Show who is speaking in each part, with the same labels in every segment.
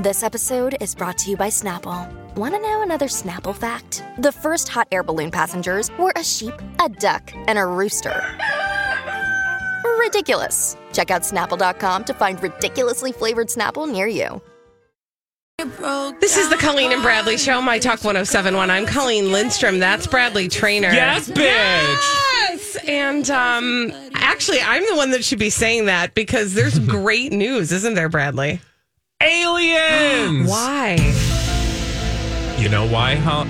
Speaker 1: This episode is brought to you by Snapple. Want to know another Snapple fact? The first hot air balloon passengers were a sheep, a duck, and a rooster. Ridiculous. Check out snapple.com to find ridiculously flavored Snapple near you.
Speaker 2: This is the Colleen and Bradley Show, My Talk 1071. I'm Colleen Lindstrom. That's Bradley Traynor.
Speaker 3: Yes, bitch.
Speaker 2: Yes! And um, actually, I'm the one that should be saying that because there's great news, isn't there, Bradley?
Speaker 3: Aliens.
Speaker 2: Why?
Speaker 3: You know why, Ho-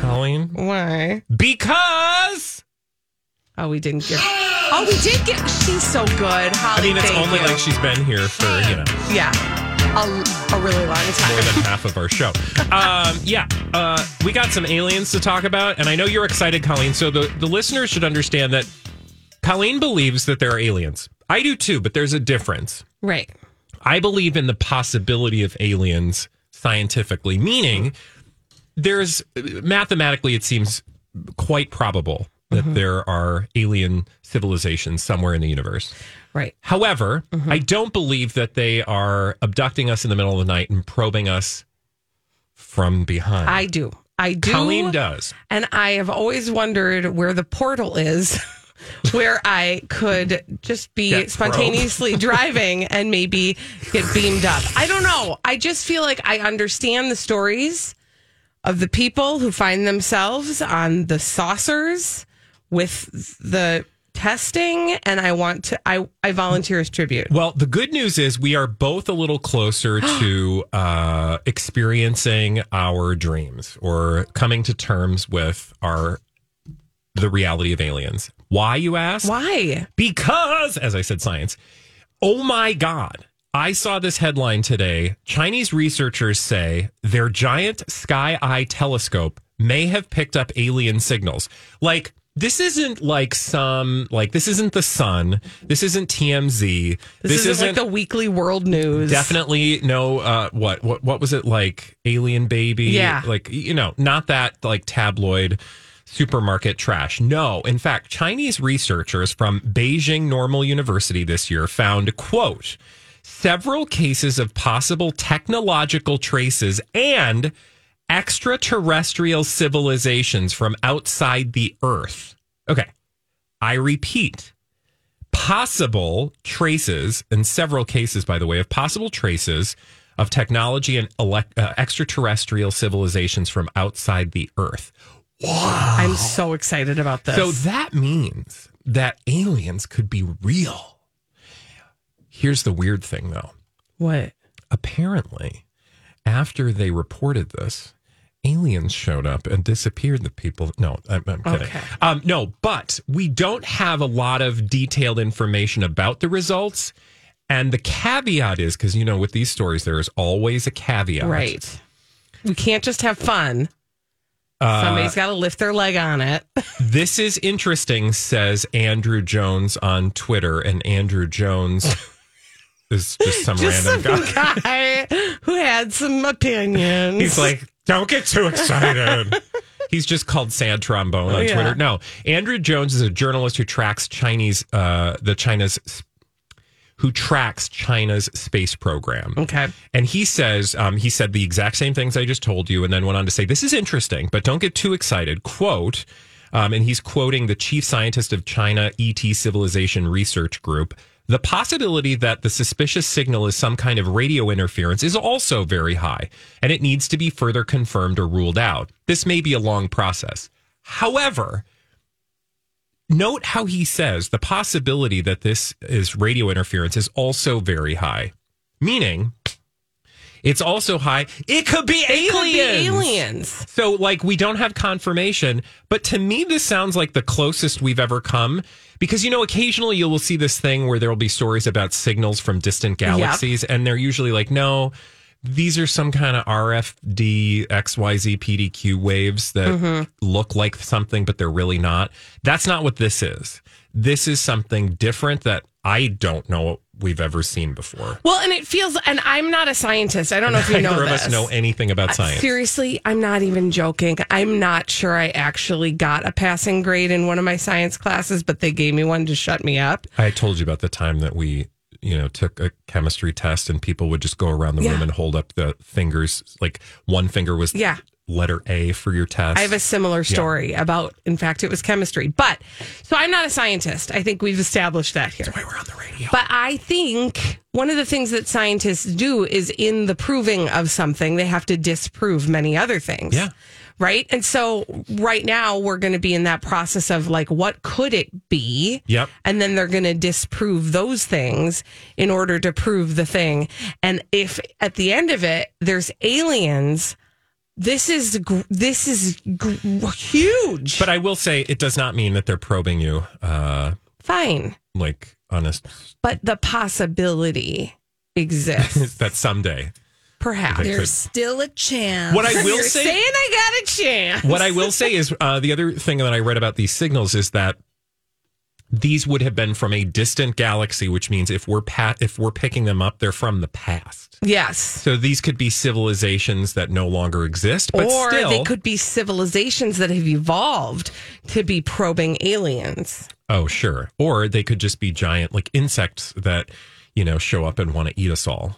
Speaker 3: Colleen?
Speaker 2: Why?
Speaker 3: Because
Speaker 2: Oh, we didn't get. Oh, we did get. She's so good. Holly,
Speaker 3: I mean, it's
Speaker 2: thank
Speaker 3: only
Speaker 2: you.
Speaker 3: like she's been here for you know
Speaker 2: Yeah. A, a really long time.
Speaker 3: more than half of our show. Um, yeah, uh, we got some aliens to talk about, and I know you're excited, Colleen. So the the listeners should understand that Colleen believes that there are aliens. I do too, but there's a difference.
Speaker 2: Right.
Speaker 3: I believe in the possibility of aliens scientifically, meaning there's mathematically, it seems quite probable that
Speaker 2: Mm-hmm.
Speaker 3: there are alien civilizations somewhere in the universe.
Speaker 2: Right.
Speaker 3: However,
Speaker 2: Mm-hmm.
Speaker 3: I don't believe that they are abducting us in the middle of the night and probing us from behind.
Speaker 2: I do. I do.
Speaker 3: Colleen does.
Speaker 2: And I have always wondered where the portal is where I could just be
Speaker 3: Get
Speaker 2: spontaneously driving and maybe get beamed up. I don't know. I just feel like I understand the stories of the people who find themselves on the saucers with the testing and I want to I I volunteer as tribute.
Speaker 3: Well, the good news is we are both a little closer to uh, experiencing our dreams or coming to terms with our the reality of aliens. Why, you ask?
Speaker 2: Why?
Speaker 3: Because, as I said, science. Oh my God. I saw this headline today. Chinese researchers say their giant Sky Eye telescope may have picked up alien signals. Like, this isn't like some, like, this isn't the sun. This isn't TMZ.
Speaker 2: This, isn't, like the weekly world news.
Speaker 3: Definitely no. Uh, what what what was it like? Alien baby.
Speaker 2: Yeah.
Speaker 3: Like you know, not that like tabloid supermarket trash. No, in fact, Chinese researchers from Beijing Normal University this year found quote several cases of possible technological traces and extraterrestrial civilizations from outside the Earth. Okay, I repeat possible traces, in several cases, by the way, of possible traces of technology and elec- uh, extraterrestrial civilizations from outside the Earth.
Speaker 2: I'm so excited about this.
Speaker 3: So that means that aliens could be real. Here's the weird thing, though.
Speaker 2: what?
Speaker 3: Apparently, after they reported this, aliens showed up and disappeared the people. No, I'm, I'm kidding.
Speaker 2: Okay.
Speaker 3: Um, no, but we don't have a lot of detailed information about the results. And the caveat is because, you know, with these stories, there is always a caveat.
Speaker 2: Right. We can't just have fun. Somebody's got to lift their leg on it.
Speaker 3: This is interesting, says Andrew Jones on Twitter. And Andrew Jones is just some
Speaker 2: just
Speaker 3: random
Speaker 2: some
Speaker 3: guy.
Speaker 2: guy who had some opinions.
Speaker 3: He's like, don't get too excited. He's just called Sad Trombone on
Speaker 2: yeah.
Speaker 3: Twitter. No, Andrew Jones is a journalist who tracks Chinese, uh, the China's, who tracks China's space program.
Speaker 2: okay.
Speaker 3: And he says, um, he said the exact same things I just told you, and then went on to say, this is interesting, but don't get too excited. Quote, um, and he's quoting the chief scientist of China ET Civilization Research Group. The possibility that the suspicious signal is some kind of radio interference is also very high, and it needs to be further confirmed or ruled out. This may be a long process. However, note how he says the possibility that this is radio interference is also very high, meaning It's also high. It could be
Speaker 2: It
Speaker 3: aliens.
Speaker 2: could be aliens.
Speaker 3: So, like, we don't have confirmation, but to me, this sounds like the closest we've ever come. Because, you know, occasionally you will see this thing where there will be stories about signals from distant galaxies, and they're usually like, no, these are some kind of RFD, XYZ, PDQ waves that
Speaker 2: Mm-hmm.
Speaker 3: look like something, but they're really not. That's not what this is. This is something different that I don't know we've ever seen before.
Speaker 2: Well, and it feels, and I'm not a scientist. I don't know if you know
Speaker 3: Neither of us know anything about science.
Speaker 2: Seriously, I'm not even joking. I'm not sure I actually got a passing grade in one of my science classes, but they gave me one to shut me up.
Speaker 3: I told you about the time that we, you know, took a chemistry test and people would just go around the room and hold up the fingers. Like one finger was
Speaker 2: Yeah.
Speaker 3: letter A for your test.
Speaker 2: I have a similar story about, in fact, it was chemistry. But so I'm not a scientist. I think we've established that here.
Speaker 3: Why we're on the radio.
Speaker 2: But I think one of the things that scientists do is in the proving of something, they have to disprove many other things.
Speaker 3: Yeah.
Speaker 2: Right. And so right now we're going to be in that process of like, what could it be?
Speaker 3: Yep.
Speaker 2: And then they're going to disprove those things in order to prove the thing. And if at the end of it, there's aliens, this is, this is huge.
Speaker 3: But I will say it does not mean that they're probing you, uh,
Speaker 2: Fine.
Speaker 3: like honest
Speaker 2: But the possibility exists.
Speaker 3: that someday.
Speaker 2: Perhaps.
Speaker 4: There's still a chance.
Speaker 3: What I will
Speaker 2: You're
Speaker 3: say
Speaker 2: saying I got a chance.
Speaker 3: What I will say is uh, the other thing that I read about these signals is that these would have been from a distant galaxy, which means if we're pa- if we're picking them up, they're from the past.
Speaker 2: Yes.
Speaker 3: So these could be civilizations that no longer exist, but
Speaker 2: or
Speaker 3: still,
Speaker 2: they could be civilizations that have evolved to be probing aliens.
Speaker 3: oh sure, or they could just be giant like insects that you know show up and want to eat us all,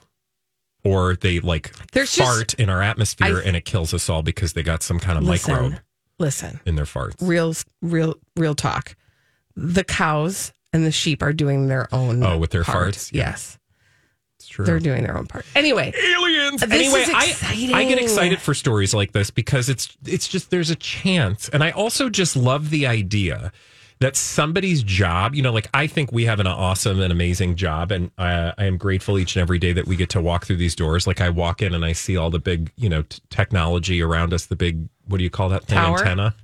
Speaker 3: or they like
Speaker 2: There's just-
Speaker 3: fart in our atmosphere
Speaker 2: I-
Speaker 3: and it kills us all because they got some kind of
Speaker 2: Listen,
Speaker 3: microbe
Speaker 2: listen.
Speaker 3: in their farts.
Speaker 2: Real, real, real talk. The cows and the sheep are doing their own.
Speaker 3: Oh, with their
Speaker 2: part.
Speaker 3: farts? Yeah.
Speaker 2: Yes,
Speaker 3: It's true.
Speaker 2: they're doing their own part. Anyway,
Speaker 3: aliens.
Speaker 2: This
Speaker 3: anyway,
Speaker 2: is
Speaker 3: I. I get excited for stories like this because it's it's just there's a chance, and I also just love the idea that somebody's job. You know, like I think we have an awesome and amazing job, and I, I am grateful each and every day that we get to walk through these doors. Like I walk in and I see all the big, you know, t- technology around us. The big, what do you call that thing?
Speaker 2: Tower?
Speaker 3: Antenna.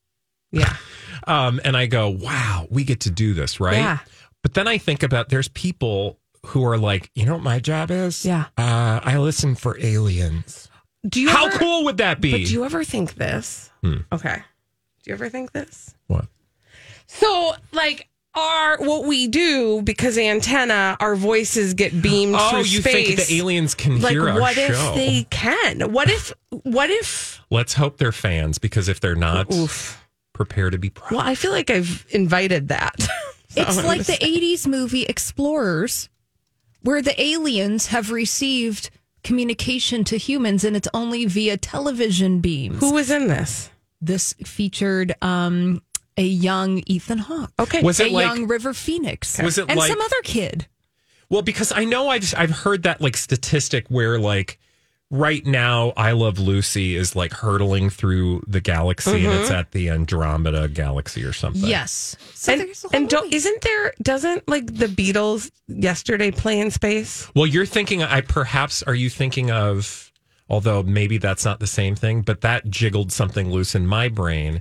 Speaker 2: yeah,
Speaker 3: Um, and I go, wow, we get to do this, right?
Speaker 2: Yeah.
Speaker 3: But then I think about there's people who are like, you know what my job is?
Speaker 2: Yeah.
Speaker 3: Uh, I listen for aliens.
Speaker 2: Do you
Speaker 3: How
Speaker 2: ever-
Speaker 3: cool would that be?
Speaker 2: But do you ever think this?
Speaker 3: Hmm.
Speaker 2: Okay. Do you ever think this?
Speaker 3: what?
Speaker 2: So, like, our what we do because antenna, our voices get beamed
Speaker 3: Oh,
Speaker 2: through
Speaker 3: you
Speaker 2: space.
Speaker 3: think the aliens can
Speaker 2: like,
Speaker 3: hear our
Speaker 2: what
Speaker 3: show?
Speaker 2: if they can? What if? What if?
Speaker 3: Let's hope they're fans because if they're not,
Speaker 2: Oof.
Speaker 3: prepare to be proud.
Speaker 2: Well, I feel like I've invited that.
Speaker 4: It's like the
Speaker 2: say-
Speaker 4: 80s movie Explorers, where the aliens have received communication to humans and it's only via television beams.
Speaker 2: Who was in this?
Speaker 4: This featured um, a young Ethan Hawke.
Speaker 2: Okay.
Speaker 3: Was
Speaker 4: a
Speaker 3: it like?
Speaker 4: young River Phoenix.
Speaker 3: Was it
Speaker 4: and
Speaker 3: like-
Speaker 4: some other kid.
Speaker 3: Well, because I know I've I've heard that like statistic where like right now I Love Lucy is like hurtling through the galaxy and
Speaker 2: Mm-hmm.
Speaker 3: it's at the Andromeda galaxy or something.
Speaker 4: Yes. So
Speaker 2: and
Speaker 4: there's a whole
Speaker 2: and don't, isn't there? Doesn't like the Beatles yesterday play in space?
Speaker 3: Well, you're thinking, I perhaps are you thinking of, although maybe that's not the same thing, but that jiggled something loose in my brain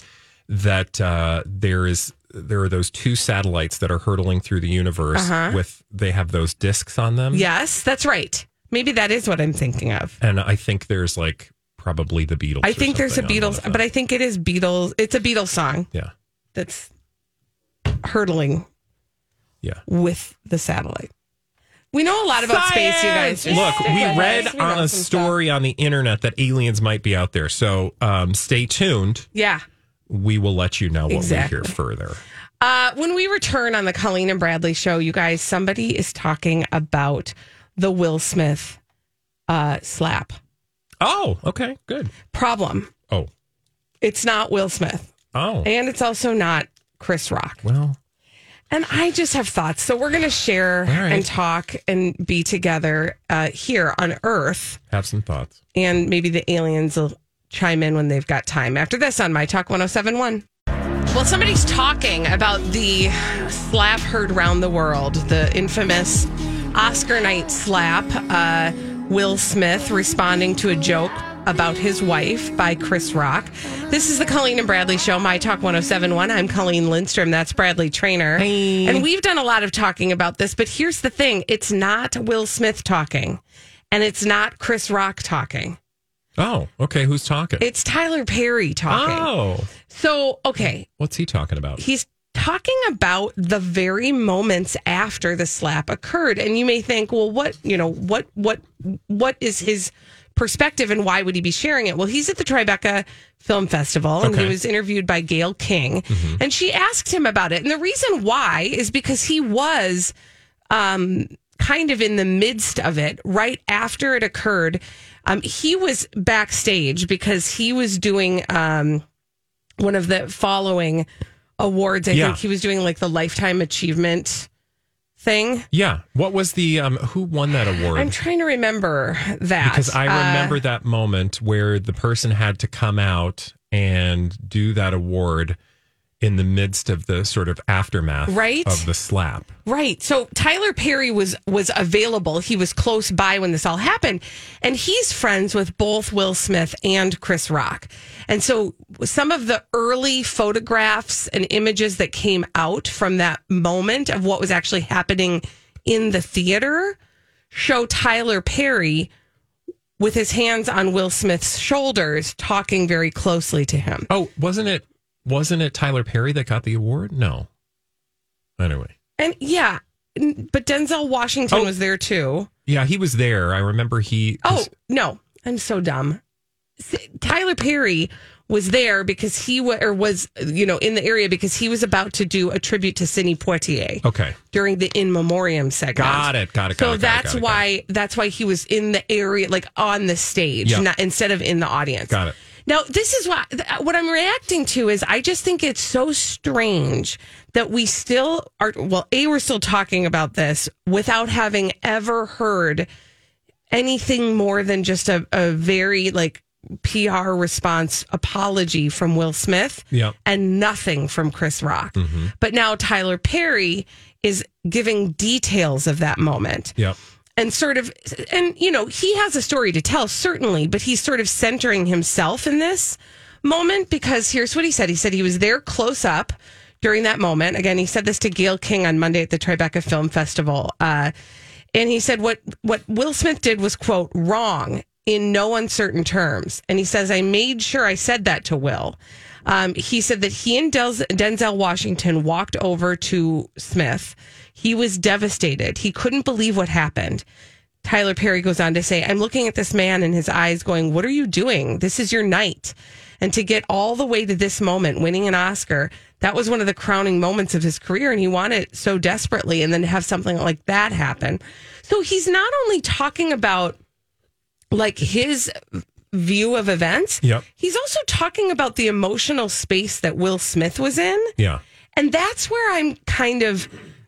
Speaker 3: that uh, there is there are those two satellites that are hurtling through the universe
Speaker 2: Uh-huh.
Speaker 3: with they have those discs on them.
Speaker 2: Yes, that's right. Maybe that is what I'm thinking of.
Speaker 3: and I think there's like probably the Beatles.
Speaker 2: I think there's a
Speaker 3: something on one
Speaker 2: Beatles, but I think it is Beatles. It's a Beatles song
Speaker 3: yeah,
Speaker 2: that's hurtling
Speaker 3: yeah.
Speaker 2: with the satellite. We know a lot about space, you guys. Just
Speaker 3: Look, we
Speaker 2: with
Speaker 3: read
Speaker 2: us. We
Speaker 3: on a
Speaker 2: some
Speaker 3: story on the internet that aliens might be out there. So um, stay tuned.
Speaker 2: Yeah.
Speaker 3: We will let you know what
Speaker 2: Exactly.
Speaker 3: we hear further.
Speaker 2: Uh, when we return on the Colleen and Bradley show, you guys, somebody is talking about the Will Smith uh, slap
Speaker 3: Oh, okay, good.
Speaker 2: problem.
Speaker 3: Oh,
Speaker 2: It's not Will Smith,
Speaker 3: oh,
Speaker 2: and it's also not Chris Rock.
Speaker 3: well.
Speaker 2: And I just have thoughts. So we're going to share
Speaker 3: right.
Speaker 2: and talk and be together uh, here on Earth.
Speaker 3: Have some thoughts.
Speaker 2: And maybe the aliens will chime in when they've got time. After this on My Talk 1071. Well, somebody's talking about the slap heard around the world, the infamous Oscar night slap. Uh, Will Smith responding to a joke about his wife by Chris Rock. This is the Colleen and Bradley Show, My Talk 1071. I'm Colleen Lindstrom. That's Bradley Traynor. And we've done a lot of talking about this, but here's the thing it's not Will Smith talking, and it's not Chris Rock talking.
Speaker 3: Oh, okay. Who's talking?
Speaker 2: It's Tyler Perry talking.
Speaker 3: oh,
Speaker 2: So, okay,
Speaker 3: what's he talking about?
Speaker 2: he's talking about the very moments after the slap occurred. And you may think well what you know what what what is his perspective and why would he be sharing it? Well he's at the tribeca film festival and he was interviewed by gayle king. And she asked him about it. And the reason why is because he was um kind of in the midst of it right after it occurred um he was backstage because he was doing um one of the following awards. I
Speaker 3: Yeah.
Speaker 2: think he was doing like the lifetime achievement thing.
Speaker 3: yeah. What was the um? Who won that award?
Speaker 2: I'm trying to remember that
Speaker 3: because I
Speaker 2: Uh,
Speaker 3: remember that moment where the person had to come out and do that award in the midst of the sort of aftermath
Speaker 2: Right?
Speaker 3: of the slap.
Speaker 2: Right. So Tyler Perry was was available. He was close by when this all happened, and he's friends with both Will Smith and Chris Rock. And so some of the early photographs and images that came out from that moment of what was actually happening in the theater show Tyler Perry with his hands on Will Smith's shoulders talking very closely to him.
Speaker 3: Oh, wasn't it? Wasn't it Tyler Perry that got the award? No. Anyway,
Speaker 2: And yeah, but Denzel Washington
Speaker 3: Oh.
Speaker 2: was there too.
Speaker 3: yeah, he was there. I remember he.
Speaker 2: Oh no, I'm so dumb. Tyler Perry was there because he wa- or was you know in the area because he was about to do a tribute to Sidney Poitier
Speaker 3: Okay,
Speaker 2: during the in memoriam segment.
Speaker 3: got it. Got it. Got
Speaker 2: So
Speaker 3: it, got got it, got
Speaker 2: why
Speaker 3: it.
Speaker 2: that's why he was in the area, like on the stage,
Speaker 3: Yeah.
Speaker 2: not, instead of in the audience.
Speaker 3: Got it.
Speaker 2: Now, this is what what I'm reacting to is I just think it's so strange that we still are. Well, a we're still talking about this without having ever heard anything more than just a, a very like PR response apology from Will Smith
Speaker 3: Yep.
Speaker 2: and nothing from Chris Rock. Mm-hmm. But now Tyler Perry is giving details of that moment
Speaker 3: Yep.
Speaker 2: And sort of and you know he has a story to tell certainly but he's sort of centering himself in this moment because here's what he said. He said he was there close up during that moment. Again he said this to gayle king on monday at the tribeca film festival. Uh, and he said what what will smith did was quote wrong in no uncertain terms. And he says i made sure i said that to will. Um, he said that he and Del- denzel washington walked over to smith he was devastated. He couldn't believe what happened. Tyler Perry goes on to say, I'm looking at this man in his eyes going, What are you doing? This is your night. And to get all the way to this moment, winning an Oscar, that was one of the crowning moments of his career. And he wanted it so desperately. And then to have something like that happen. So he's not only talking about like his view of events,
Speaker 3: Yep.
Speaker 2: he's also talking about the emotional space that Will Smith was in.
Speaker 3: Yeah.
Speaker 2: And that's where I'm kind of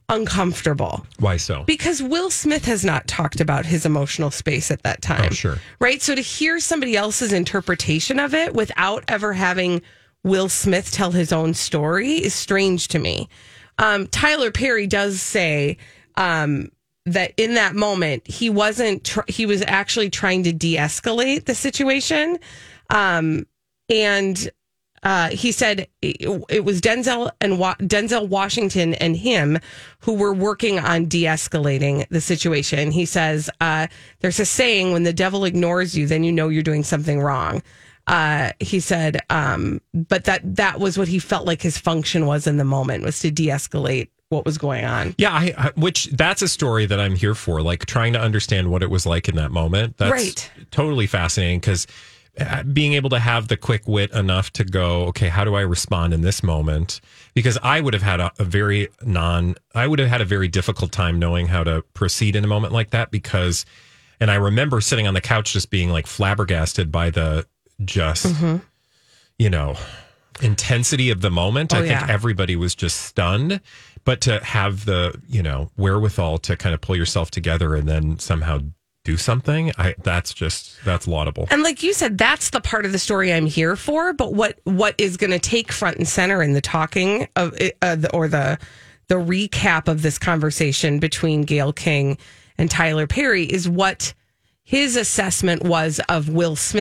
Speaker 2: uncomfortable
Speaker 3: Why so?
Speaker 2: because Will Smith has not talked about his emotional space at that time.
Speaker 3: Oh, sure.
Speaker 2: Right. So to hear somebody else's interpretation of it without ever having Will Smith tell his own story is strange to me. Um, Tyler Perry does say um, that in that moment, he wasn't, tr- he was actually trying to de escalate the situation. Um, and uh, he said it, it was Denzel and Wa- Denzel Washington and him who were working on de-escalating the situation. He says uh, there's a saying: "When the devil ignores you, then you know you're doing something wrong." Uh, he said, um, but that that was what he felt like his function was in the moment was to de-escalate what was going on.
Speaker 3: Yeah, I, I, which that's a story that I'm here for, like trying to understand what it was like in that moment. That's
Speaker 2: Right.
Speaker 3: totally fascinating because being able to have the quick wit enough to go, okay, how do I respond in this moment? Because I would have had a, a very non, I would have had a very difficult time knowing how to proceed in a moment like that because, and I remember sitting on the couch just being like flabbergasted by the just,
Speaker 2: Mm-hmm.
Speaker 3: you know, intensity of the moment.
Speaker 2: Oh,
Speaker 3: I think
Speaker 2: yeah.
Speaker 3: everybody was just stunned. But to have the, you know, wherewithal to kind of pull yourself together and then somehow do something, I that's just that's laudable.
Speaker 2: And like you said, that's the part of the story I'm here for. But what what is going to take front and center in the talking of uh, the, or the the recap of this conversation between Gayle King and Tyler Perry is what his assessment was of Will Smith.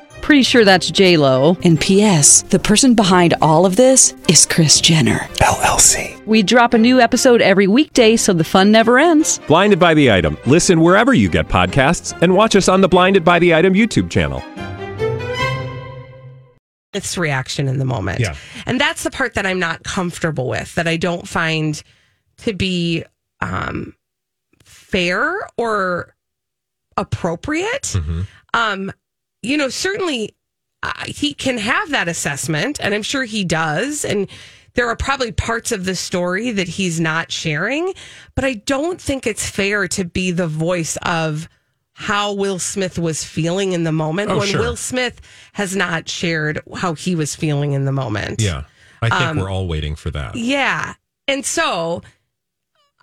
Speaker 5: Pretty sure that's J Lo.
Speaker 6: And P.S. The person behind all of this is Kris Jenner
Speaker 7: LLC.
Speaker 5: We drop a new episode every weekday, so the fun never ends.
Speaker 7: Blinded by the item. Listen wherever you get podcasts, and watch us on the Blinded by the Item YouTube channel.
Speaker 2: It's reaction in the moment.
Speaker 3: Yeah.
Speaker 2: And that's the part that I'm not comfortable with, that I don't find to be um, fair or appropriate. Um, you know, certainly uh, he can have that assessment, and I'm sure he does. And there are probably parts of the story that he's not sharing, but I don't think it's fair to be the voice of how Will Smith was feeling in the moment
Speaker 3: Oh,
Speaker 2: when
Speaker 3: sure.
Speaker 2: Will Smith has not shared how he was feeling in the moment.
Speaker 3: Yeah. I think
Speaker 2: Um,
Speaker 3: we're all waiting for that.
Speaker 2: Yeah. And so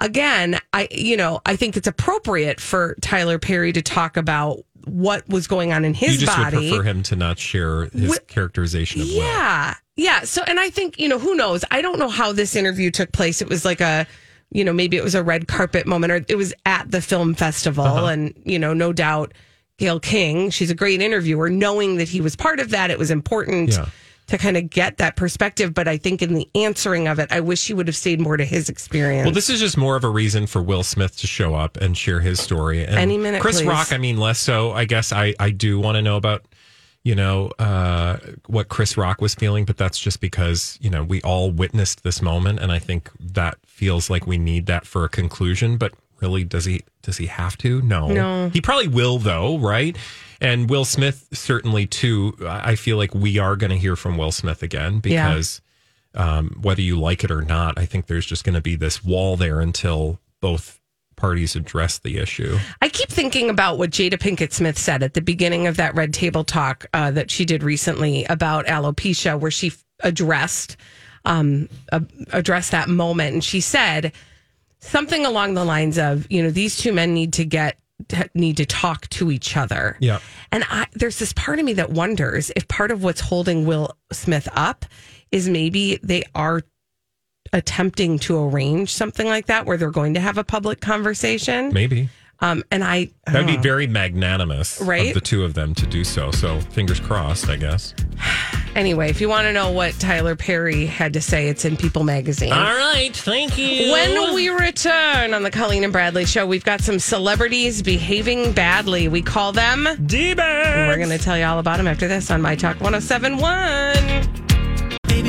Speaker 2: again, I you know, I think it's appropriate for Tyler Perry to talk about what was going on in his
Speaker 3: you just
Speaker 2: body.
Speaker 3: would prefer him to not share his
Speaker 2: Wi-
Speaker 3: characterization of Will.
Speaker 2: Yeah. Yeah. So, and I think, you know, who knows? I don't know how this interview took place. It was like a, you know, maybe it was a red carpet moment or it was at the film festival.
Speaker 3: Uh-huh.
Speaker 2: And, you know, no doubt Gayle King, she's a great interviewer, knowing that he was part of that. It was important
Speaker 3: Yeah.
Speaker 2: To kind of get that perspective. But I think in the answering of it, I wish he would have stayed more to his experience.
Speaker 3: Well, this is just more of a reason for Will Smith to show up and share his story. And
Speaker 2: Any minute,
Speaker 3: Chris
Speaker 2: please.
Speaker 3: Rock, I mean, less so. I guess I, I do want to know about, you know, uh, what Chris Rock was feeling, but that's just because, you know, we all witnessed this moment. And I think that feels like we need that for a conclusion. But really, does he, does he have to? No.
Speaker 2: No.
Speaker 3: He probably will, though, right? And Will Smith, certainly, too. I feel like we are going to hear from Will Smith again
Speaker 2: Yeah.
Speaker 3: because um, whether you like it or not, I think there's just going to be this wall there until both parties address the issue.
Speaker 2: I keep thinking about what Jada Pinkett Smith said at the beginning of that Red Table Talk uh, that she did recently about alopecia, where she f- addressed um, uh, addressed that moment, and she said something along the lines of, you know, these two men need to get need to talk to each other.
Speaker 3: Yeah.
Speaker 2: And I, there's this part of me that wonders if part of what's holding Will Smith up is maybe they are attempting to arrange something like that where they're going to have a public conversation.
Speaker 3: Maybe.
Speaker 2: Um, and I
Speaker 3: That'd be very magnanimous
Speaker 2: Right?
Speaker 3: of the two of them to do so. So fingers crossed, I guess.
Speaker 2: Anyway, if you want to know what Tyler Perry had to say, it's in People magazine.
Speaker 3: All right, Thank you.
Speaker 2: When we return on the Colleen and Bradley show, we've got some celebrities behaving badly. We call them.
Speaker 3: D-bags.
Speaker 2: We're going to tell you all about them after this on My Talk 1071.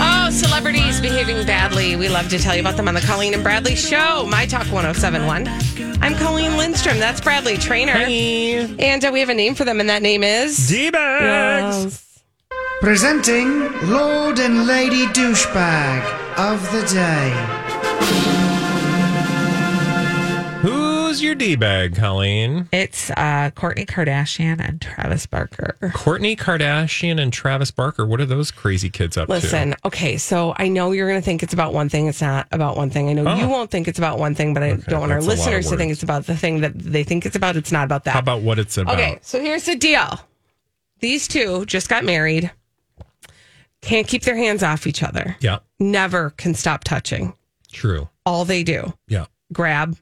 Speaker 2: Oh, celebrities behaving badly. We love to tell you about them on the Colleen and Bradley show. My Talk 1071. I'm Colleen Lindstrom. That's Bradley Traynor. And uh, we have a name for them, and that name is.
Speaker 3: D-bags.
Speaker 2: Yes.
Speaker 8: Presenting Lord and Lady Douchebag of the Day.
Speaker 3: Who's your D-bag, Colleen?
Speaker 9: It's uh, Kourtney Kardashian and Travis Barker.
Speaker 3: Kourtney Kardashian and Travis Barker. What are those crazy kids up
Speaker 2: Listen,
Speaker 3: to?
Speaker 2: Listen, okay, so I know you're going to think it's about one thing. It's not about one thing. I know
Speaker 3: Oh.
Speaker 2: you won't think it's about one thing, but I don't want our
Speaker 3: that's a lot of
Speaker 2: listeners to think it's about the thing that they think it's about. It's not about that.
Speaker 3: How about what it's about?
Speaker 2: Okay, so here's the deal. These two just got married, can't keep their hands off each other,
Speaker 3: Yeah,
Speaker 2: never can stop touching.
Speaker 3: true.
Speaker 2: All they do,
Speaker 3: Yeah.
Speaker 2: grab,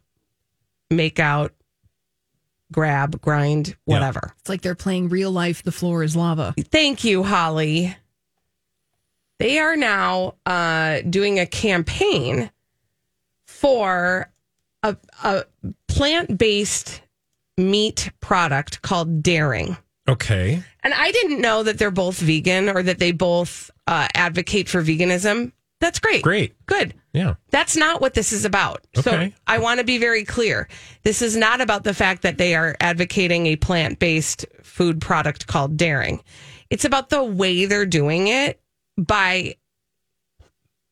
Speaker 2: make out, grab, grind, whatever.
Speaker 4: It's like they're playing real life. The floor is lava.
Speaker 2: Thank you, Holly. They are now uh, doing a campaign for a, a plant based meat product called Daring.
Speaker 3: Okay.
Speaker 2: And I didn't know that they're both vegan or that they both uh, advocate for veganism. That's great.
Speaker 3: Great.
Speaker 2: Good.
Speaker 3: Yeah.
Speaker 2: That's not what this is about. So
Speaker 3: Okay.
Speaker 2: I want to be very clear. This is not about the fact that they are advocating a plant based food product called Daring. It's about the way they're doing it by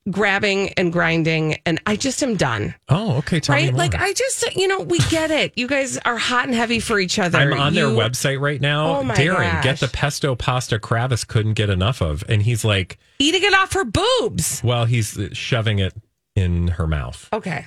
Speaker 2: grabbing and grinding. And I just am done.
Speaker 3: Oh, okay. Tell
Speaker 2: right? Like, I just, you know, we get it. You guys are hot and heavy for each other.
Speaker 3: I'm on their website right now.
Speaker 2: Oh my
Speaker 3: Daring,
Speaker 2: gosh.
Speaker 3: get the pesto pasta Kravis couldn't get enough of. And he's like,
Speaker 2: Eating it off her boobs.
Speaker 3: well, he's shoving it in her mouth.
Speaker 2: Okay.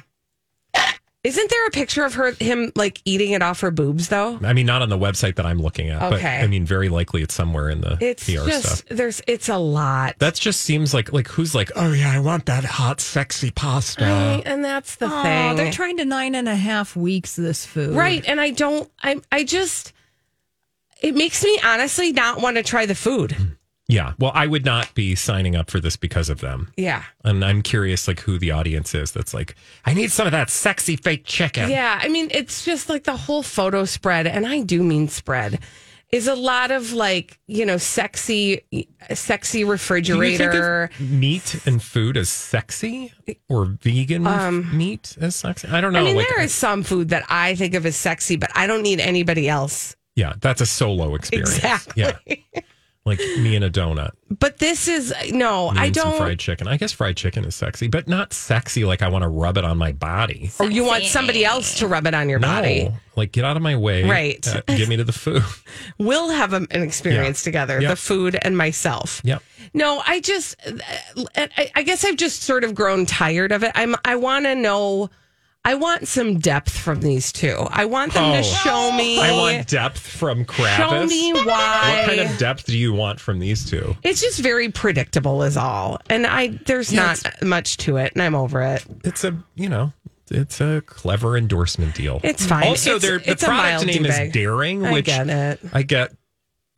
Speaker 2: Isn't there a picture of her, him like eating it off her boobs though?
Speaker 3: I mean, not on the website that I'm looking at, but
Speaker 2: Okay.
Speaker 3: I mean, very likely it's somewhere in the
Speaker 2: It's
Speaker 3: PR
Speaker 2: just,
Speaker 3: stuff.
Speaker 2: there's, it's a lot.
Speaker 3: That just seems like like who's like, oh yeah, I want that hot, sexy pasta.
Speaker 2: Right, and that's the
Speaker 4: Oh,
Speaker 2: thing.
Speaker 4: they're trying to nine and a half weeks this food.
Speaker 2: Right. And I don't, I, I just, it makes me honestly not want to try the food.
Speaker 3: Yeah. Well, I would not be signing up for this because of them.
Speaker 2: Yeah.
Speaker 3: And I'm curious, like, who the audience is that's like, I need some of that sexy fake chicken.
Speaker 2: Yeah. I mean, it's just like the whole photo spread, and I do mean spread, is a lot of like, you know, sexy, sexy
Speaker 3: Do you think
Speaker 2: refrigerator.
Speaker 3: meat and food as sexy or vegan meat as sexy? I don't know.
Speaker 2: Um, I mean,
Speaker 3: like,
Speaker 2: there is some food that I think of as sexy, but I don't need anybody else.
Speaker 3: yeah, that's a solo experience.
Speaker 2: Exactly.
Speaker 3: Yeah. Like me and a donut.
Speaker 2: But this is no, I don't.
Speaker 3: fried chicken. I guess fried chicken is sexy, but not sexy like I want to rub it on my body.
Speaker 2: Or you want somebody else to rub it on your body.
Speaker 3: No, like get out of my way.
Speaker 2: Right.
Speaker 3: Uh, get me to the food.
Speaker 2: We'll have a- an experience
Speaker 3: Yeah.
Speaker 2: together,
Speaker 3: Yep.
Speaker 2: the food and myself.
Speaker 3: Yep.
Speaker 2: No, I just, I, I guess I've just sort of grown tired of it. I'm, I want to know, I want some depth from these two. I want them
Speaker 3: Oh.
Speaker 2: to show me.
Speaker 3: I want depth from Kravis.
Speaker 2: Show me why.
Speaker 3: What kind of depth do you want from these two?
Speaker 2: It's just very predictable, is all. And I, there's
Speaker 3: Yeah,
Speaker 2: not much to it, and I'm over it.
Speaker 3: It's a, you know, it's a clever endorsement deal.
Speaker 2: It's fine.
Speaker 3: Also,
Speaker 2: It's-
Speaker 3: their the
Speaker 2: it's
Speaker 3: product name
Speaker 2: D-bag.
Speaker 3: is Daring, which I
Speaker 2: get it.
Speaker 3: I get,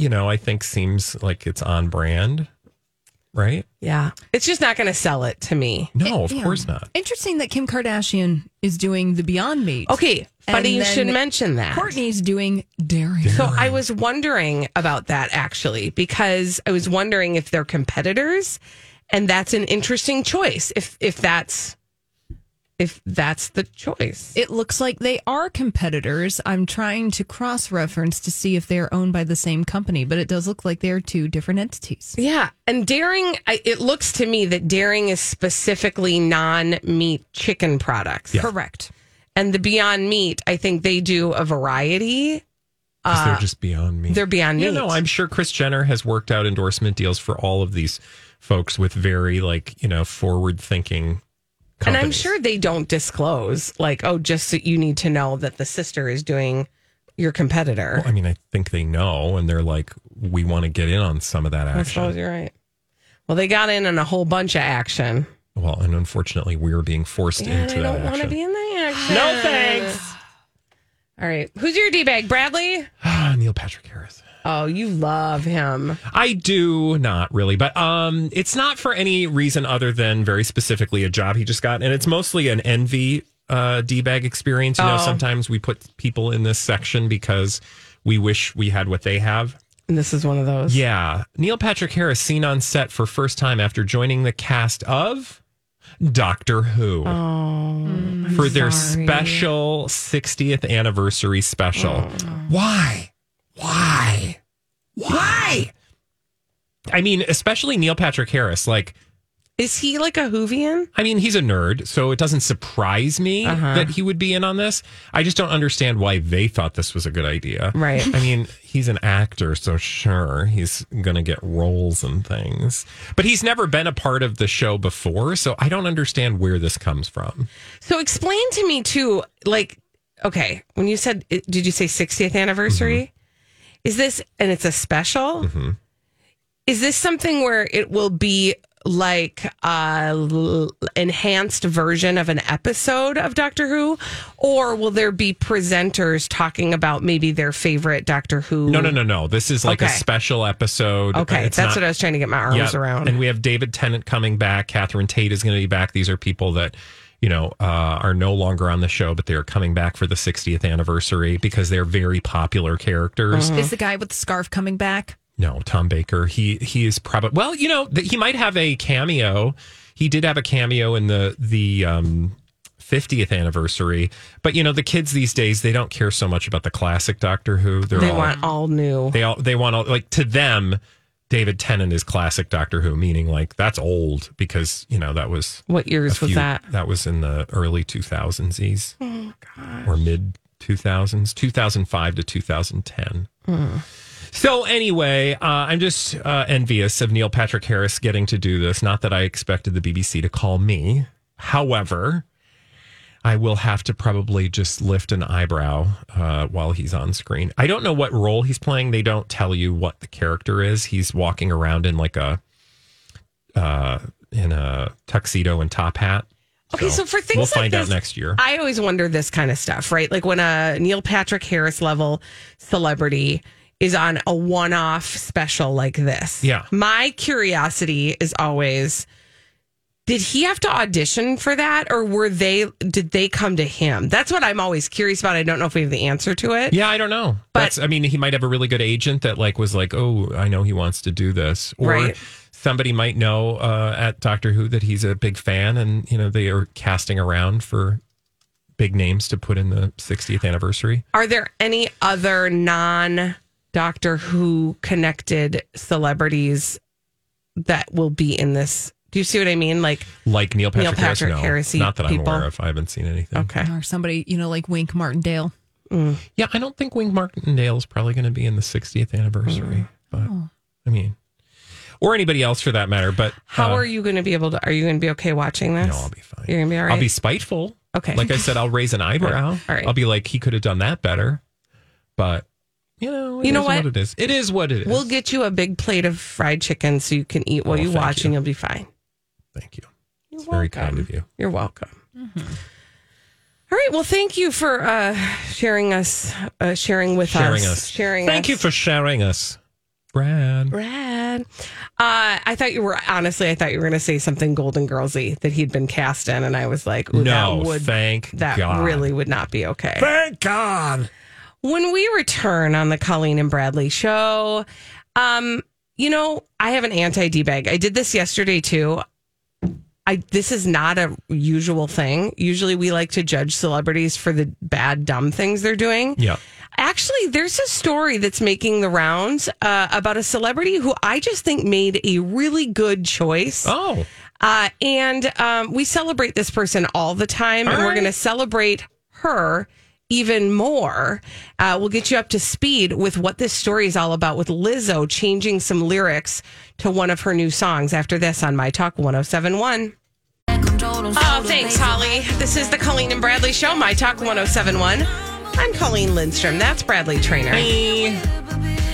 Speaker 3: you know, I think seems like it's on brand, right?
Speaker 2: Yeah. It's just not going to sell it to me.
Speaker 3: No, eh, of
Speaker 4: Yeah.
Speaker 3: course not.
Speaker 4: Interesting that Kim Kardashian is doing the Beyond Meat.
Speaker 2: Okay. Funny you should mention that.
Speaker 4: Kourtney's doing dairy.
Speaker 2: So I was wondering about that actually because I was wondering if they're competitors and that's an interesting choice if if that's if that's the choice.
Speaker 4: It looks like they are competitors. I'm trying to cross reference to see if they're owned by the same company, but it does look like they're two different entities.
Speaker 2: Yeah, and Daring it looks to me that Daring is specifically non-meat chicken products.
Speaker 4: Correct.
Speaker 2: And the Beyond Meat, I think they do a variety.
Speaker 3: 'Cause they're
Speaker 2: Uh,
Speaker 3: just beyond me.
Speaker 2: they're Beyond
Speaker 3: You
Speaker 2: Meat.
Speaker 3: know, I'm sure Kris Jenner has worked out endorsement deals for all of these folks with very like you know forward thinking.
Speaker 2: And I'm sure they don't disclose like, oh, just so you need to know that the sister is doing your competitor.
Speaker 3: Well, I mean, I think they know, and they're like, we want to get in on some of that
Speaker 2: I
Speaker 3: action.
Speaker 2: suppose you're right. Well, they got in on a whole bunch of action.
Speaker 3: Well, and unfortunately, we're being forced
Speaker 2: Yeah,
Speaker 3: into
Speaker 2: I don't want to be in the action.
Speaker 3: No thanks.
Speaker 2: All right. Who's your D bag? Bradley?
Speaker 3: Neil Patrick Harris.
Speaker 2: Oh, you love him.
Speaker 3: I do not really, but um, it's not for any reason other than very specifically a job he just got, and it's mostly an envy uh, d bag experience. You know,
Speaker 2: Oh.
Speaker 3: sometimes we put people in this section because we wish we had what they have.
Speaker 2: And this is one of those.
Speaker 3: Yeah, Neil Patrick Harris seen on set for first time after joining the cast of Doctor Who
Speaker 2: Oh,
Speaker 3: for their
Speaker 2: sorry.
Speaker 3: special 60th anniversary special. Why? Why? Why? I mean, especially Neil Patrick Harris. Like,
Speaker 2: Is he like a Whovian?
Speaker 3: I mean, he's a nerd, so it doesn't surprise me
Speaker 2: Uh-huh.
Speaker 3: that he would be in on this. I just don't understand why they thought this was a good idea.
Speaker 2: Right.
Speaker 3: I mean, he's an actor, so sure, he's going to get roles and things. But he's never been a part of the show before, so I don't understand where this comes from.
Speaker 2: So explain to me too, like, okay, when you said, did you say 60th anniversary? Is this, and it's a special? Mm-hmm. Is this something where it will be like a l- enhanced version of an episode of Doctor Who, or will there be presenters talking about maybe their favorite Doctor Who?
Speaker 3: No, no, no, no. This is like a special episode.
Speaker 2: Okay,
Speaker 3: It's
Speaker 2: that's
Speaker 3: not-
Speaker 2: what I was trying to get my arms
Speaker 3: Yeah,
Speaker 2: around.
Speaker 3: And we have David Tennant coming back. Catherine Tate is going to be back. These are people that, you know, uh, are no longer on the show, but they are coming back for the 60th anniversary because they're very popular characters.
Speaker 4: Is the guy with the scarf coming back?
Speaker 3: No, Tom Baker. He he is probably well, you know, th- he might have a cameo. he did have a cameo in the the um, 50th anniversary. But you know, the kids these days they don't care so much about the classic Doctor Who. They're
Speaker 2: They
Speaker 3: all,
Speaker 2: want all new.
Speaker 3: they all they want all like to them. David Tennant is classic Doctor Who, meaning like that's old because you know that was
Speaker 2: What years
Speaker 3: a
Speaker 2: was that?
Speaker 3: That was in the early 2000s
Speaker 2: Oh
Speaker 3: or mid 2000s, 2005 to 2010.
Speaker 2: Hmm.
Speaker 3: So anyway, uh, I'm just uh, envious of Neil Patrick Harris getting to do this. Not that I expected the BBC to call me. However, I will have to probably just lift an eyebrow uh, while he's on screen. I don't know what role he's playing. They don't tell you what the character is. He's walking around in like a uh, in a tuxedo and top hat.
Speaker 2: Okay, so for things
Speaker 3: we'll
Speaker 2: like
Speaker 3: find out
Speaker 2: this,
Speaker 3: next year.
Speaker 2: I always wonder this kind of stuff, right? Like when a Neil Patrick Harris level celebrity is on a one off special like this.
Speaker 3: Yeah.
Speaker 2: My curiosity is always did he have to audition for that or were they did they come to him? That's what I'm always curious about. I don't know if we have the answer to it.
Speaker 3: Yeah, I don't know.
Speaker 2: But-
Speaker 3: That's I mean, he might have a really good agent that like was like, "Oh, I know he wants to do this." Or
Speaker 2: Right.
Speaker 3: somebody might know uh, at Doctor Who that he's a big fan and, you know, they are casting around for big names to put in the 60th anniversary.
Speaker 2: Are there any other non Doctor Who connected celebrities that will be in this? Do you see what I mean? Like,
Speaker 3: Like Neil Patrick,
Speaker 2: Neil Patrick
Speaker 3: Harris,
Speaker 2: Harris-y.
Speaker 3: Not that
Speaker 2: people?
Speaker 3: I'm aware of. I haven't seen anything.
Speaker 2: okay.
Speaker 4: Or somebody, you know, like Wink Martindale.
Speaker 3: Yeah, I don't think Wink Martindale is probably going to be in the 60th anniversary. But I mean, or anybody else for that matter. But
Speaker 2: How
Speaker 3: uh,
Speaker 2: are you going to be able to? Are you going to be okay watching this?
Speaker 3: No, I'll be fine.
Speaker 2: You're going to be all right.
Speaker 3: I'll be spiteful.
Speaker 2: Okay.
Speaker 3: Like I said, I'll raise an eyebrow.
Speaker 2: All right.
Speaker 3: I'll be like, he could have done that better. But you know, it
Speaker 2: You know
Speaker 3: is
Speaker 2: what?
Speaker 3: it is. It is what it is.
Speaker 2: We'll get you a big plate of fried chicken so you can eat while
Speaker 3: Oh,
Speaker 2: you
Speaker 3: thank
Speaker 2: watch,
Speaker 3: you.
Speaker 2: and you'll be fine.
Speaker 3: Thank you.
Speaker 2: You're
Speaker 3: It's very kind of you.
Speaker 2: You're welcome. All right. Well, thank you for uh, sharing us, uh, sharing with
Speaker 3: Sharing
Speaker 2: us,
Speaker 3: us.
Speaker 2: sharing.
Speaker 3: Thank
Speaker 2: us.
Speaker 3: you for sharing us, Brad.
Speaker 2: Brad. Uh, I thought you were honestly. I thought you were going to say something Golden Girlsy that he'd been cast in, and I was like, ooh,
Speaker 3: No,
Speaker 2: that would
Speaker 3: thank
Speaker 2: that
Speaker 3: God.
Speaker 2: really would not be okay.
Speaker 3: Thank God.
Speaker 2: when we return on the Colleen and Bradley show, um, you know, I have an anti D bag. I did this yesterday too. I this is not a usual thing. Usually we like to judge celebrities for the bad dumb things they're doing.
Speaker 3: Yeah.
Speaker 2: Actually, there's a story that's making the rounds uh, about a celebrity who I just think made a really good choice.
Speaker 3: Oh.
Speaker 2: Uh, and um, we celebrate this person all the time, and
Speaker 3: All
Speaker 2: we're going to celebrate her even more. Uh, we'll get you up to speed with what this story is all about with Lizzo changing some lyrics to one of her new songs after this on My Talk 1071. Oh, thanks, Holly. This is the Colleen and Bradley Show, My Talk 1071. I'm Colleen Lindstrom. That's Bradley Traynor. Hey.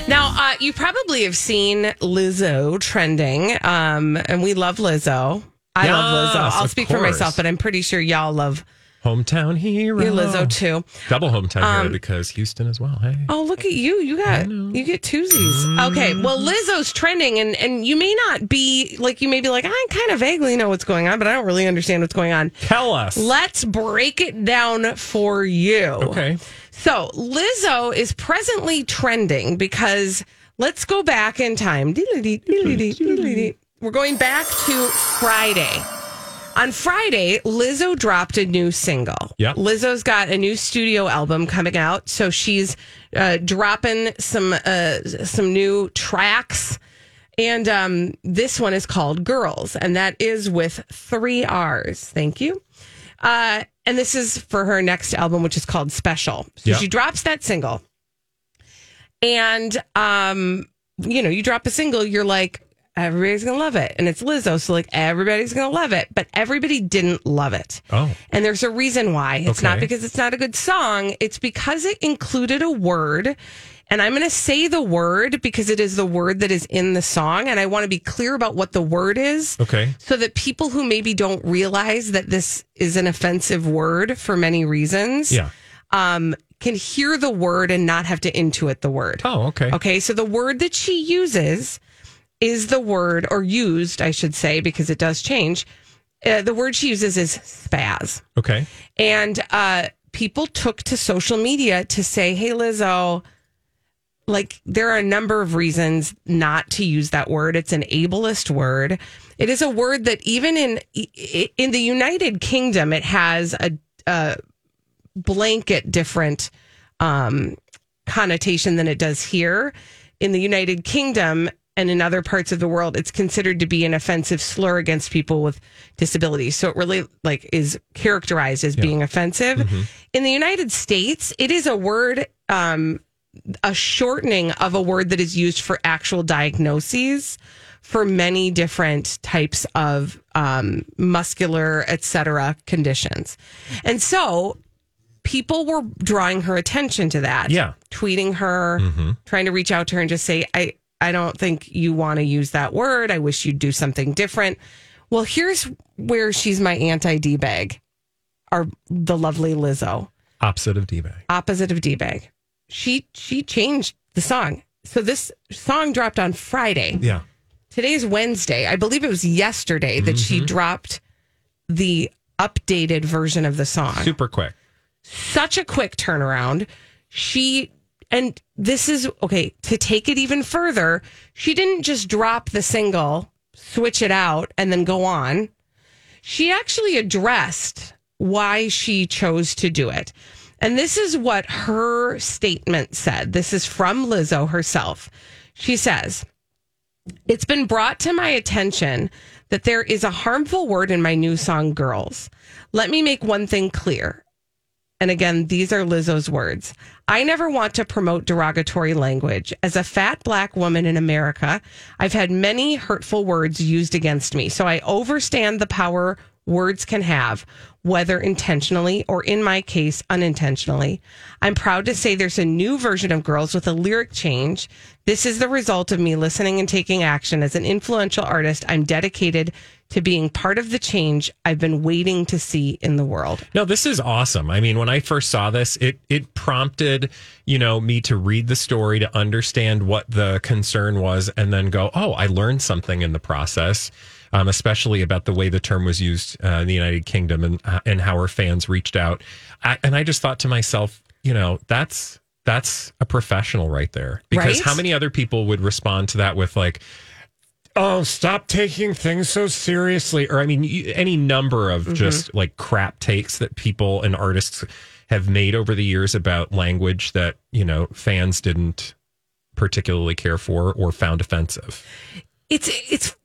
Speaker 2: Now, uh, you probably have seen Lizzo trending, um, and we love Lizzo. I love Lizzo. I'll
Speaker 3: of
Speaker 2: speak for myself, but I'm pretty sure y'all love
Speaker 3: Hometown hero.
Speaker 2: your Lizzo too.
Speaker 3: Double hometown
Speaker 2: Um,
Speaker 3: hero because Houston as well. Hey.
Speaker 2: Oh, look at you! You got you get twosies. Okay, well, Lizzo's trending, and and you may not be like you may be like I kind of vaguely know what's going on, but I don't really understand what's going on.
Speaker 3: Tell us.
Speaker 2: Let's break it down for you.
Speaker 3: Okay.
Speaker 2: So Lizzo is presently trending because let's go back in time. We're going back to Friday. On Friday, Lizzo dropped a new single.
Speaker 3: Yeah.
Speaker 2: Lizzo's got a new studio album coming out, so she's uh, dropping some uh, some new tracks. And um, this one is called Girls, and that is with three R's. Thank you. Uh, and this is for her next album, which is called Special. So
Speaker 3: Yeah.
Speaker 2: she drops that single. And, um, you know, you drop a single, you're like, everybody's to love it. And it's Lizzo. So, like, everybody's to love it. But everybody didn't love it.
Speaker 3: Oh.
Speaker 2: And there's a reason why. It's not because it's not a good song, it's because it included a word. And I'm to say the word because it is the word that is in the song. And I want to be clear about what the word is
Speaker 3: Okay.
Speaker 2: so that people who maybe don't realize that this is an offensive word for many reasons
Speaker 3: Yeah.
Speaker 2: um, can hear the word and not have to intuit the word.
Speaker 3: Oh, okay.
Speaker 2: Okay, so the word that she uses is the word, or used, I should say, because it does change. Uh, the word she uses is spaz.
Speaker 3: Okay.
Speaker 2: And uh, people took to social media to say, hey, Lizzo, like there are a number of reasons not to use that word. It's an ableist word. It is a word that even in in the United Kingdom, it has a, a blanket different um, connotation than it does here. In the United Kingdom and in other parts of the world, it's considered to be an offensive slur against people with disabilities. So it really like is characterized as being offensive. In the United States, it is a word, um, a shortening of a word that is used for actual diagnoses for many different types of um, muscular, et cetera, conditions. And so people were drawing her attention to that.
Speaker 3: Yeah.
Speaker 2: Tweeting her, trying to reach out to her and just say, I, I don't think you want to use that word. I wish you'd do something different. Well, here's where she's my anti D bag, our the lovely Lizzo,
Speaker 3: Opposite of D-bag.
Speaker 2: opposite of D bag. She she changed the song. So this song dropped on Friday.
Speaker 3: Yeah.
Speaker 2: Today's Wednesday. I believe it was yesterday that she mm-hmm. dropped the updated version of the song
Speaker 3: Super quick.
Speaker 2: such a quick turnaround. She and this is okay to take it even further. She didn't just drop the single, switch it out, and then go on. She actually addressed why she chose to do it. And this is what her statement said. This is from Lizzo herself. She says, it's been brought to my attention that there is a harmful word in my new song, Girls. Let me make one thing clear. And again, these are Lizzo's words. I never want to promote derogatory language. As a fat black woman in America, I've had many hurtful words used against me. So I overstand the power words can have, whether intentionally or in my case, unintentionally. I'm proud to say there's a new version of Girls with a lyric change. This is the result of me listening and taking action. As an influential artist, I'm dedicated to being part of the change I've been waiting to see in the world.
Speaker 3: No, this is awesome. I mean, when I first saw this, it it prompted, you know, me to read the story to understand what the concern was and then go, "Oh, I learned something in the process." Um, especially about the way the term was used uh, in the United Kingdom and uh, and how her fans reached out. I, and I just thought to myself, you know, that's that's a professional right there. Because
Speaker 2: Right?
Speaker 3: how many other people would respond to that with like, oh, stop taking things so seriously. Or, I mean, you- any number of just like crap takes that people and artists have made over the years about language that, you know, fans didn't particularly care for or found offensive.
Speaker 2: it's it's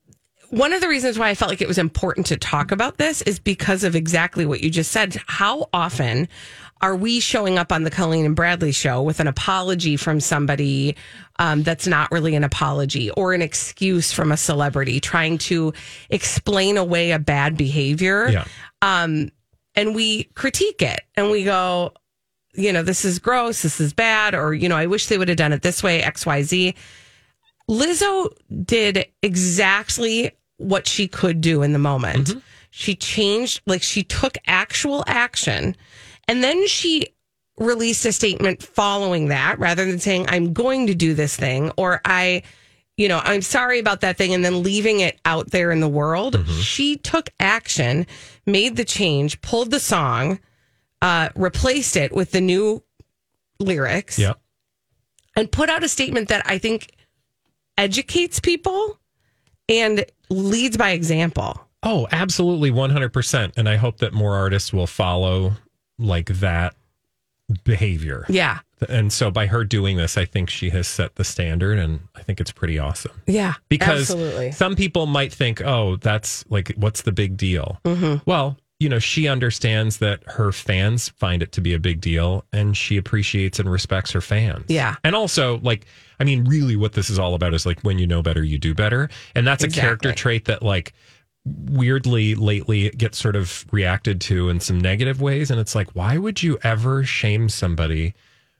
Speaker 2: one of the reasons why I felt like it was important to talk about this is because of exactly what you just said. How often are we showing up on the Colleen and Bradley show with an apology from somebody um, that's not really an apology or an excuse from a celebrity trying to explain away a bad behavior?
Speaker 3: Yeah.
Speaker 2: Um, and we critique it and we go, you know, this is gross, this is bad, or, you know, I wish they would have done it this way, XYZ. Lizzo did exactly what she could do in the moment. She changed, like, she took actual action and then she released a statement following that rather than saying, I'm going to do this thing or I, you know, I'm sorry about that thing and then leaving it out there in the world. She took action, made the change, pulled the song, uh, replaced it with the new lyrics
Speaker 3: Yeah.
Speaker 2: and put out a statement that I think educates people and leads by example.
Speaker 3: Oh, absolutely 100%. And I hope that more artists will follow like that behavior.
Speaker 2: Yeah.
Speaker 3: And so by her doing this, I think she has set the standard and I think it's pretty awesome.
Speaker 2: Yeah.
Speaker 3: Because
Speaker 2: absolutely.
Speaker 3: some people might think, oh, that's like, what's the big deal?
Speaker 2: Mm-hmm.
Speaker 3: Well, you know, she understands that her fans find it to be a big deal and she appreciates and respects her fans.
Speaker 2: Yeah.
Speaker 3: And also, like, I mean, really what this is all about is like when you know better, you do better. And that's a character trait that, like, weirdly lately gets sort of reacted to in some negative ways. And it's like, why would you ever shame somebody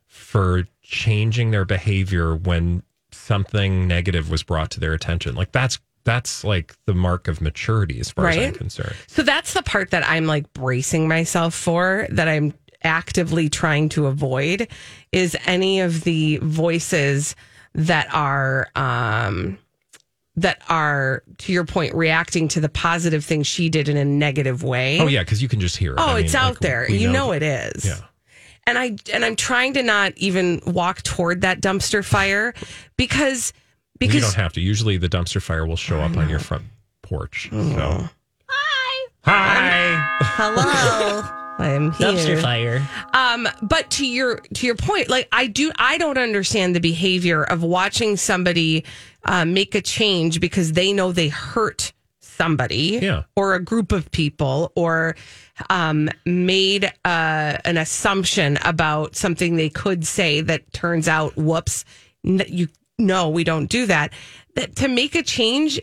Speaker 3: for changing their behavior when something negative was brought to their attention? Like, that's that's like the mark of maturity as far as I'm concerned.
Speaker 2: So that's the part that I'm like bracing myself for, that I'm actively trying to avoid is any of the voices that are um that are to your point reacting to the positive things she did in a negative way.
Speaker 3: Oh yeah, because you can just hear it.
Speaker 2: Oh,
Speaker 3: I mean,
Speaker 2: it's out
Speaker 3: like,
Speaker 2: there. You know,
Speaker 3: that-
Speaker 2: it is.
Speaker 3: Yeah.
Speaker 2: and I and I'm trying to not even walk toward that dumpster fire because because
Speaker 3: you don't have to. Usually, the dumpster fire will show up on your front porch. So,
Speaker 2: hi
Speaker 3: hi,
Speaker 2: hello. I'm here.
Speaker 10: Dumpster fire.
Speaker 2: Um, but to your to your point, like I do, I don't understand the behavior of watching somebody uh, make a change because they know they hurt somebody
Speaker 3: Yeah.
Speaker 2: or a group of people or um, made uh, an assumption about something they could say that turns out, whoops, you no, we don't do that. That to make a change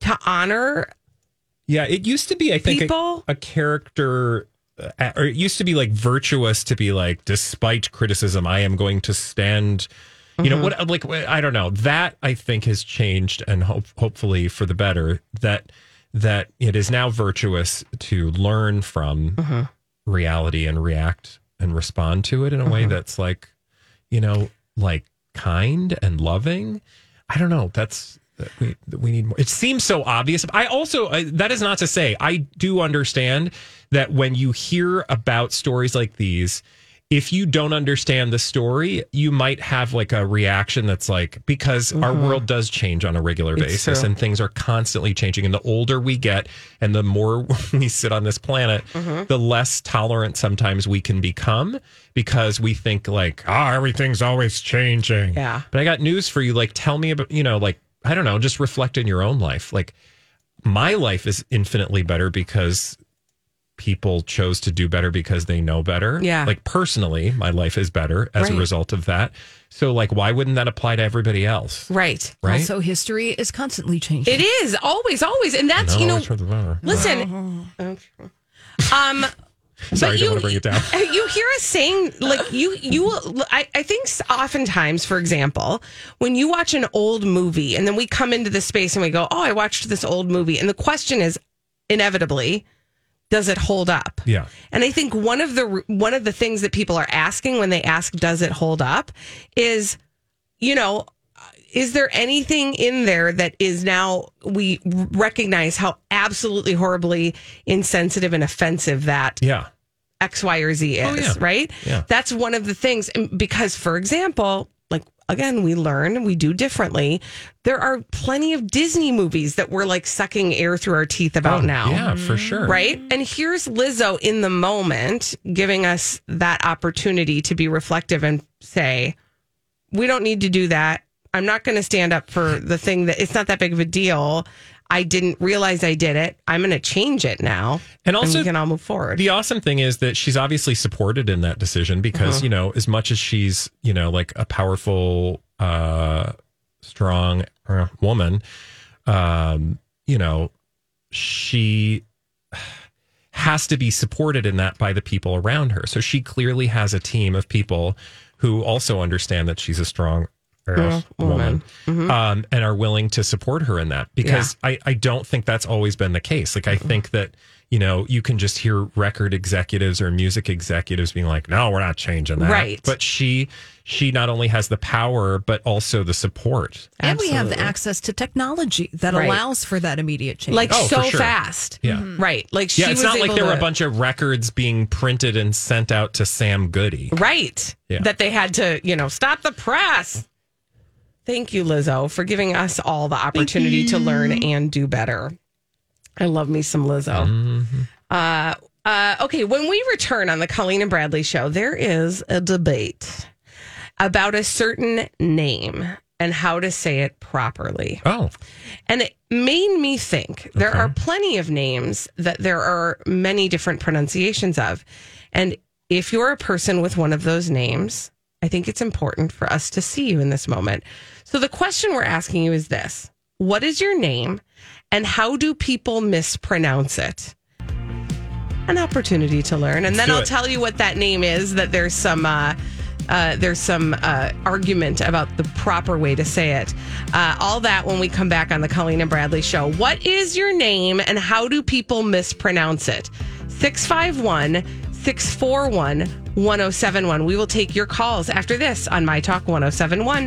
Speaker 2: to honor
Speaker 3: Yeah, it used to be, I think, a,
Speaker 2: People?
Speaker 3: a character, uh, or it used to be like virtuous to be like, despite criticism, I am going to stand. You know mm-hmm. what? Like I don't know. That I think has changed, and hope, hopefully for the better. That that it is now virtuous to learn from mm-hmm. reality and react and respond to it in a way mm-hmm. that's like, you know, like kind and loving. I don't know. That's we we need more. It seems so obvious. I also I, that is not to say I do understand that when you hear about stories like these, if you don't understand the story, you might have like a reaction that's like because our world does change on a regular
Speaker 2: It's
Speaker 3: basis
Speaker 2: true.
Speaker 3: and things are constantly changing. And the older we get and the more we sit on this planet, the less tolerant sometimes we can become because we think like, ah, everything's always changing.
Speaker 2: Yeah.
Speaker 3: But I got news for you. Like, tell me about, you know, like, I don't know, just reflect in your own life. Like, my life is infinitely better because people chose to do better because they know better.
Speaker 2: Yeah.
Speaker 3: Like, personally, my life is better as a result of that. So, like, why wouldn't that apply to everybody else?
Speaker 2: right.
Speaker 3: Right.
Speaker 4: So history is constantly changing.
Speaker 2: It is always, always, and that's you know.
Speaker 3: always for the better.
Speaker 2: Listen, um,
Speaker 3: Sorry, I
Speaker 2: but
Speaker 3: don't want to bring it down.
Speaker 2: you hear us saying like you you I, I think oftentimes for example when you watch an old movie and then we come into the space and we go oh i watched this old movie and the question is inevitably does it hold up
Speaker 3: Yeah.
Speaker 2: and i think one of the one of the things that people are asking when they ask does it hold up is you know is there anything in there that is now we recognize how absolutely horribly insensitive and offensive that
Speaker 3: Yeah.
Speaker 2: X, Y, or Z oh, is,
Speaker 3: Oh, yeah.
Speaker 2: right?
Speaker 3: Yeah.
Speaker 2: That's one of the things. Because, for example, again, we learn, we do differently. There are plenty of Disney movies that we're like sucking air through our teeth about
Speaker 3: Oh,
Speaker 2: now.
Speaker 3: Yeah, for mm-hmm. sure.
Speaker 2: Right. And here's Lizzo in the moment giving us that opportunity to be reflective and say, we don't need to do that. I'm not going to stand up for the thing that it's not that big of a deal. I didn't realize I did it. I'm going to change it now.
Speaker 3: And also,
Speaker 2: we can all move forward.
Speaker 3: The awesome thing is that she's obviously supported in that decision because,
Speaker 2: Uh-huh.
Speaker 3: you know, as much as she's, you know, like a powerful, uh, strong uh, woman, um, you know, she has to be supported in that by the people around her. So she clearly has a team of people who also understand that she's a strong
Speaker 2: Yeah,
Speaker 3: woman,
Speaker 2: woman.
Speaker 3: um, and are willing to support her in that because I, I don't think that's always been the case. Like, I think that, you know, you can just hear record executives or music executives being like, no, we're not changing that.
Speaker 2: Right.
Speaker 3: But she, she not only has the power, but also the support.
Speaker 4: And we have the access to technology that
Speaker 2: Right.
Speaker 4: allows for that immediate change.
Speaker 2: like
Speaker 3: Oh,
Speaker 2: so
Speaker 3: sure.
Speaker 2: fast.
Speaker 3: Yeah.
Speaker 2: Right. Like she
Speaker 3: yeah, it's
Speaker 2: was
Speaker 3: not like
Speaker 2: able
Speaker 3: there were a bunch of records being printed and sent out to Sam Goody.
Speaker 2: Right.
Speaker 3: Yeah.
Speaker 2: That they had to, you know, stop the press. Thank you, Lizzo, for giving us all the opportunity to learn and do better. I love me some Lizzo.
Speaker 3: Mm-hmm.
Speaker 2: Uh, uh, okay, when we return on the Colleen and Bradley show, there is a debate about a certain name and how to say it properly.
Speaker 3: Oh,
Speaker 2: And it made me think there are plenty of names that there are many different pronunciations of. And if you're a person with one of those names, I think it's important for us to see you in this moment. So the question we're asking you is this What is your name and how do people mispronounce it? An opportunity to learn. And then I'll
Speaker 3: it.
Speaker 2: tell you what that name is, that there's some. Uh, uh, there's some uh, argument about the proper way to say it. Uh, all that when we come back on the Colleen and Bradley show. What is your name and how do people mispronounce it? 651 641 1071. We will take your calls after this on My Talk 1071.